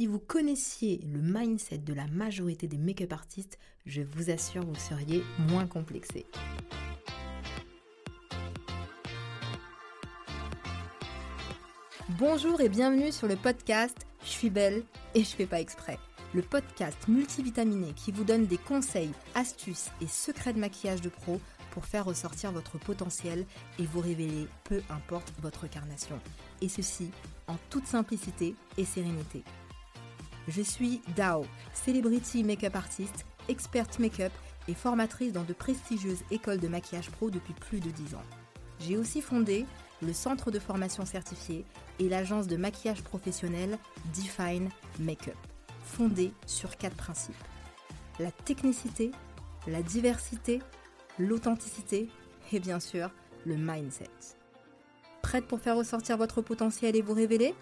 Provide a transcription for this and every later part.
Si vous connaissiez le mindset de la majorité des make-up artistes, je vous assure, vous seriez moins complexé. Bonjour et bienvenue sur le podcast Je suis belle et je fais pas exprès. Le podcast multivitaminé qui vous donne des conseils, astuces et secrets de maquillage de pro pour faire ressortir votre potentiel et vous révéler peu importe votre carnation. Et ceci en toute simplicité et sérénité. Je suis Dao, celebrity make-up artist, experte make-up et formatrice dans de prestigieuses écoles de maquillage pro depuis plus de 10 ans. J'ai aussi fondé le centre de formation certifié et l'agence de maquillage professionnel Define Makeup, fondée sur quatre principes. La technicité, la diversité, l'authenticité et bien sûr le mindset. Prête pour faire ressortir votre potentiel et vous révéler?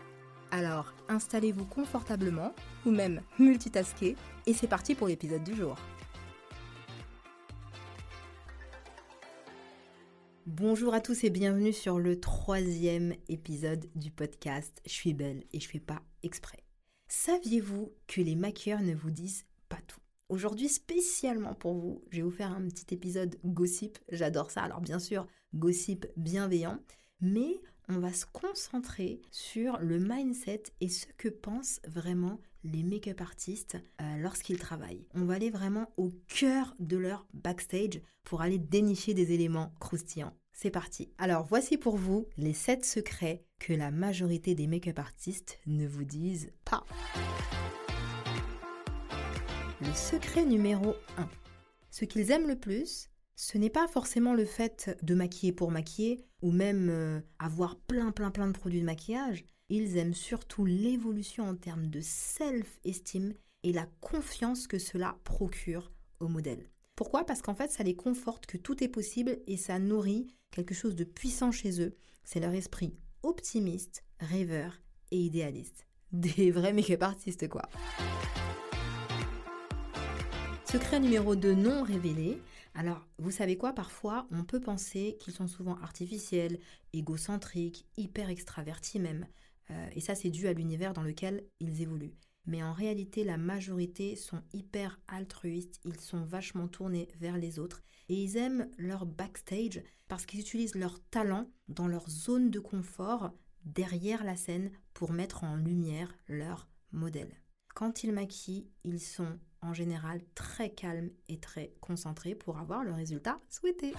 Alors installez-vous confortablement ou même multitasker et c'est parti pour l'épisode du jour. Bonjour à tous et bienvenue sur le troisième épisode du podcast Je suis belle et je fais pas exprès. Saviez-vous que les maquilleurs ne vous disent pas tout? Aujourd'hui, spécialement pour vous, je vais vous faire un petit épisode gossip. J'adore ça. Alors bien sûr, gossip bienveillant, mais on va se concentrer sur le mindset et ce que pensent vraiment les make-up artistes euh, lorsqu'ils travaillent. On va aller vraiment au cœur de leur backstage pour aller dénicher des éléments croustillants. C'est parti. Alors voici pour vous les 7 secrets que la majorité des make-up artistes ne vous disent pas. Le secret numéro 1. Ce qu'ils aiment le plus, ce n'est pas forcément le fait de maquiller pour maquiller ou même euh, avoir plein plein plein de produits de maquillage. Ils aiment surtout l'évolution en termes de self-esteem et la confiance que cela procure au modèle. Pourquoi? Parce qu'en fait, ça les conforte que tout est possible et ça nourrit quelque chose de puissant chez eux. C'est leur esprit optimiste, rêveur et idéaliste. Des vrais make-up artistes, quoi. Secret numéro 2 non révélé. Alors, vous savez quoi, parfois, on peut penser qu'ils sont souvent artificiels, égocentriques, hyper extravertis même. Euh, et ça, c'est dû à l'univers dans lequel ils évoluent. Mais en réalité, la majorité sont hyper altruistes, ils sont vachement tournés vers les autres et ils aiment leur backstage parce qu'ils utilisent leur talent dans leur zone de confort derrière la scène pour mettre en lumière leur modèle. Quand ils maquillent, ils sont en général très calmes et très concentrés pour avoir le résultat souhaité.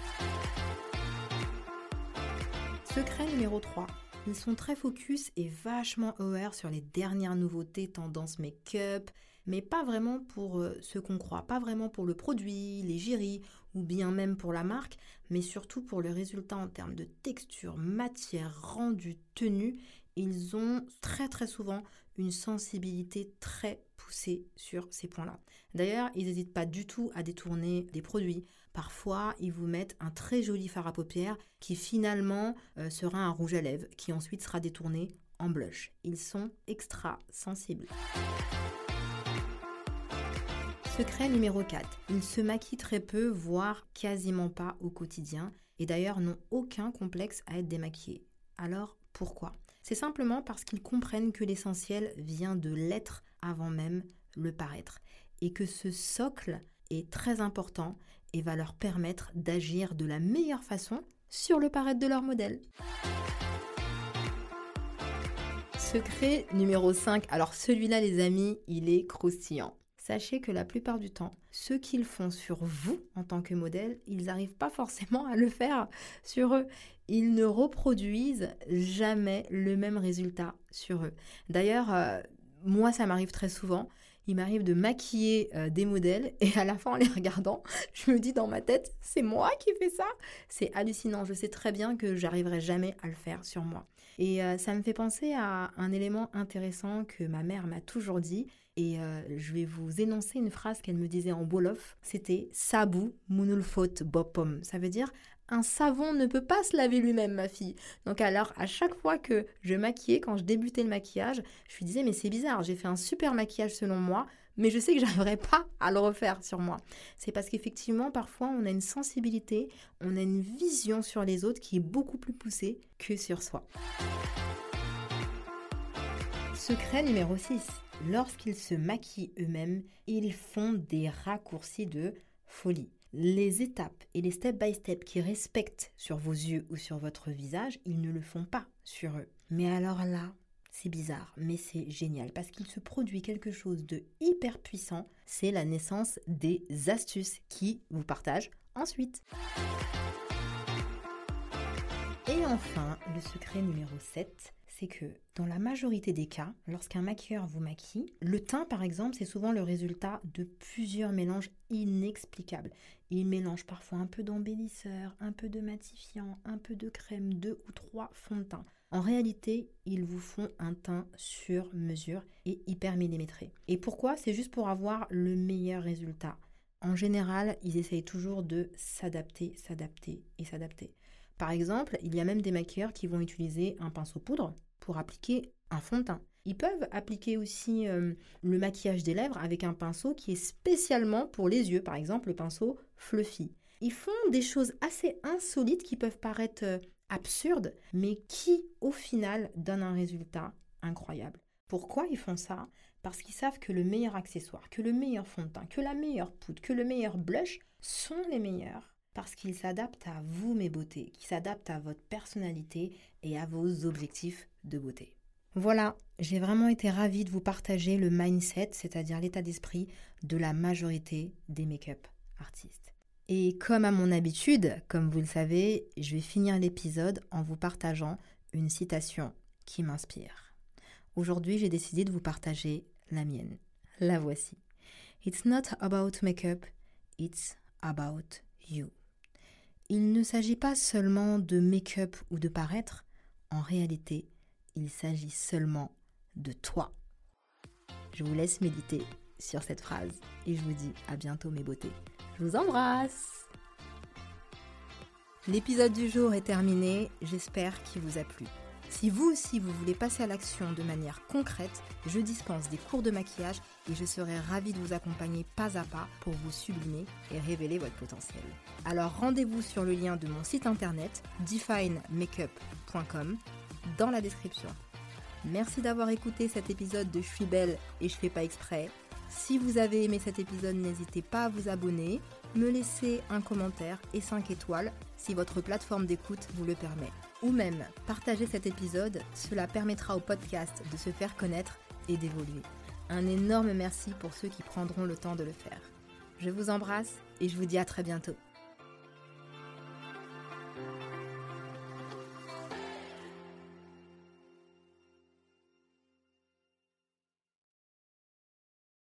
Secret numéro 3. Ils sont très focus et vachement aware sur les dernières nouveautés tendance make-up, mais pas vraiment pour euh, ce qu'on croit, pas vraiment pour le produit, les l'égérie ou bien même pour la marque, mais surtout pour le résultat en termes de texture, matière, rendu, tenue. Ils ont très très souvent une sensibilité très poussée sur ces points-là. D'ailleurs, ils n'hésitent pas du tout à détourner des produits. Parfois, ils vous mettent un très joli fard à paupières qui finalement euh, sera un rouge à lèvres qui ensuite sera détourné en blush. Ils sont extra sensibles. Secret numéro 4. Ils se maquillent très peu, voire quasiment pas au quotidien, et d'ailleurs n'ont aucun complexe à être démaquillés. Alors pourquoi? C'est simplement parce qu'ils comprennent que l'essentiel vient de l'être avant même le paraître, et que ce socle est très important et va leur permettre d'agir de la meilleure façon sur le paraître de leur modèle. Secret numéro 5. Alors celui-là les amis, il est croustillant sachez que la plupart du temps, ce qu'ils font sur vous en tant que modèle, ils n'arrivent pas forcément à le faire sur eux. Ils ne reproduisent jamais le même résultat sur eux. D'ailleurs, euh, moi, ça m'arrive très souvent. Il m'arrive de maquiller euh, des modèles et à la fin, en les regardant, je me dis dans ma tête, c'est moi qui fais ça. C'est hallucinant. Je sais très bien que j'arriverai jamais à le faire sur moi. Et euh, ça me fait penser à un élément intéressant que ma mère m'a toujours dit et euh, je vais vous énoncer une phrase qu'elle me disait en Wolof. C'était Sabu munulfot bopom. Ça veut dire un savon ne peut pas se laver lui-même, ma fille. Donc alors, à chaque fois que je maquillais, quand je débutais le maquillage, je lui disais, mais c'est bizarre, j'ai fait un super maquillage selon moi, mais je sais que j'arriverai pas à le refaire sur moi. C'est parce qu'effectivement, parfois, on a une sensibilité, on a une vision sur les autres qui est beaucoup plus poussée que sur soi. Secret numéro 6. Lorsqu'ils se maquillent eux-mêmes, ils font des raccourcis de folie. Les étapes et les step by step qui respectent sur vos yeux ou sur votre visage, ils ne le font pas sur eux. Mais alors là, c'est bizarre, mais c'est génial parce qu'il se produit quelque chose de hyper puissant. C'est la naissance des astuces qui vous partagent ensuite. Et enfin, le secret numéro 7, c'est que dans la majorité des cas, lorsqu'un maquilleur vous maquille, le teint par exemple, c'est souvent le résultat de plusieurs mélanges inexplicables. Il mélange parfois un peu d'embellisseur, un peu de matifiant, un peu de crème, deux ou trois fonds de teint. En réalité, ils vous font un teint sur mesure et hyper millimétré. Et pourquoi? C'est juste pour avoir le meilleur résultat. En général, ils essayent toujours de s'adapter, s'adapter et s'adapter. Par exemple, il y a même des maquilleurs qui vont utiliser un pinceau poudre pour appliquer un fond de teint. Ils peuvent appliquer aussi euh, le maquillage des lèvres avec un pinceau qui est spécialement pour les yeux, par exemple le pinceau fluffy. Ils font des choses assez insolites qui peuvent paraître euh, absurdes, mais qui au final donnent un résultat incroyable. Pourquoi ils font ça? Parce qu'ils savent que le meilleur accessoire, que le meilleur fond de teint, que la meilleure poudre, que le meilleur blush sont les meilleurs parce qu'ils s'adaptent à vous, mes beautés, qui s'adaptent à votre personnalité et à vos objectifs de beauté. Voilà, j'ai vraiment été ravie de vous partager le mindset, c'est-à-dire l'état d'esprit de la majorité des make-up artistes. Et comme à mon habitude, comme vous le savez, je vais finir l'épisode en vous partageant une citation qui m'inspire. Aujourd'hui, j'ai décidé de vous partager la mienne. La voici. It's not about make-up, it's about you. Il ne s'agit pas seulement de make-up ou de paraître, en réalité, il s'agit seulement de toi. Je vous laisse méditer sur cette phrase et je vous dis à bientôt mes beautés. Je vous embrasse L'épisode du jour est terminé, j'espère qu'il vous a plu. Si vous aussi vous voulez passer à l'action de manière concrète, je dispense des cours de maquillage et je serai ravie de vous accompagner pas à pas pour vous sublimer et révéler votre potentiel. Alors rendez-vous sur le lien de mon site internet definemakeup.com dans la description. Merci d'avoir écouté cet épisode de Je suis belle et je fais pas exprès. Si vous avez aimé cet épisode, n'hésitez pas à vous abonner, me laisser un commentaire et 5 étoiles si votre plateforme d'écoute vous le permet ou même partager cet épisode, cela permettra au podcast de se faire connaître et d'évoluer. Un énorme merci pour ceux qui prendront le temps de le faire. Je vous embrasse et je vous dis à très bientôt.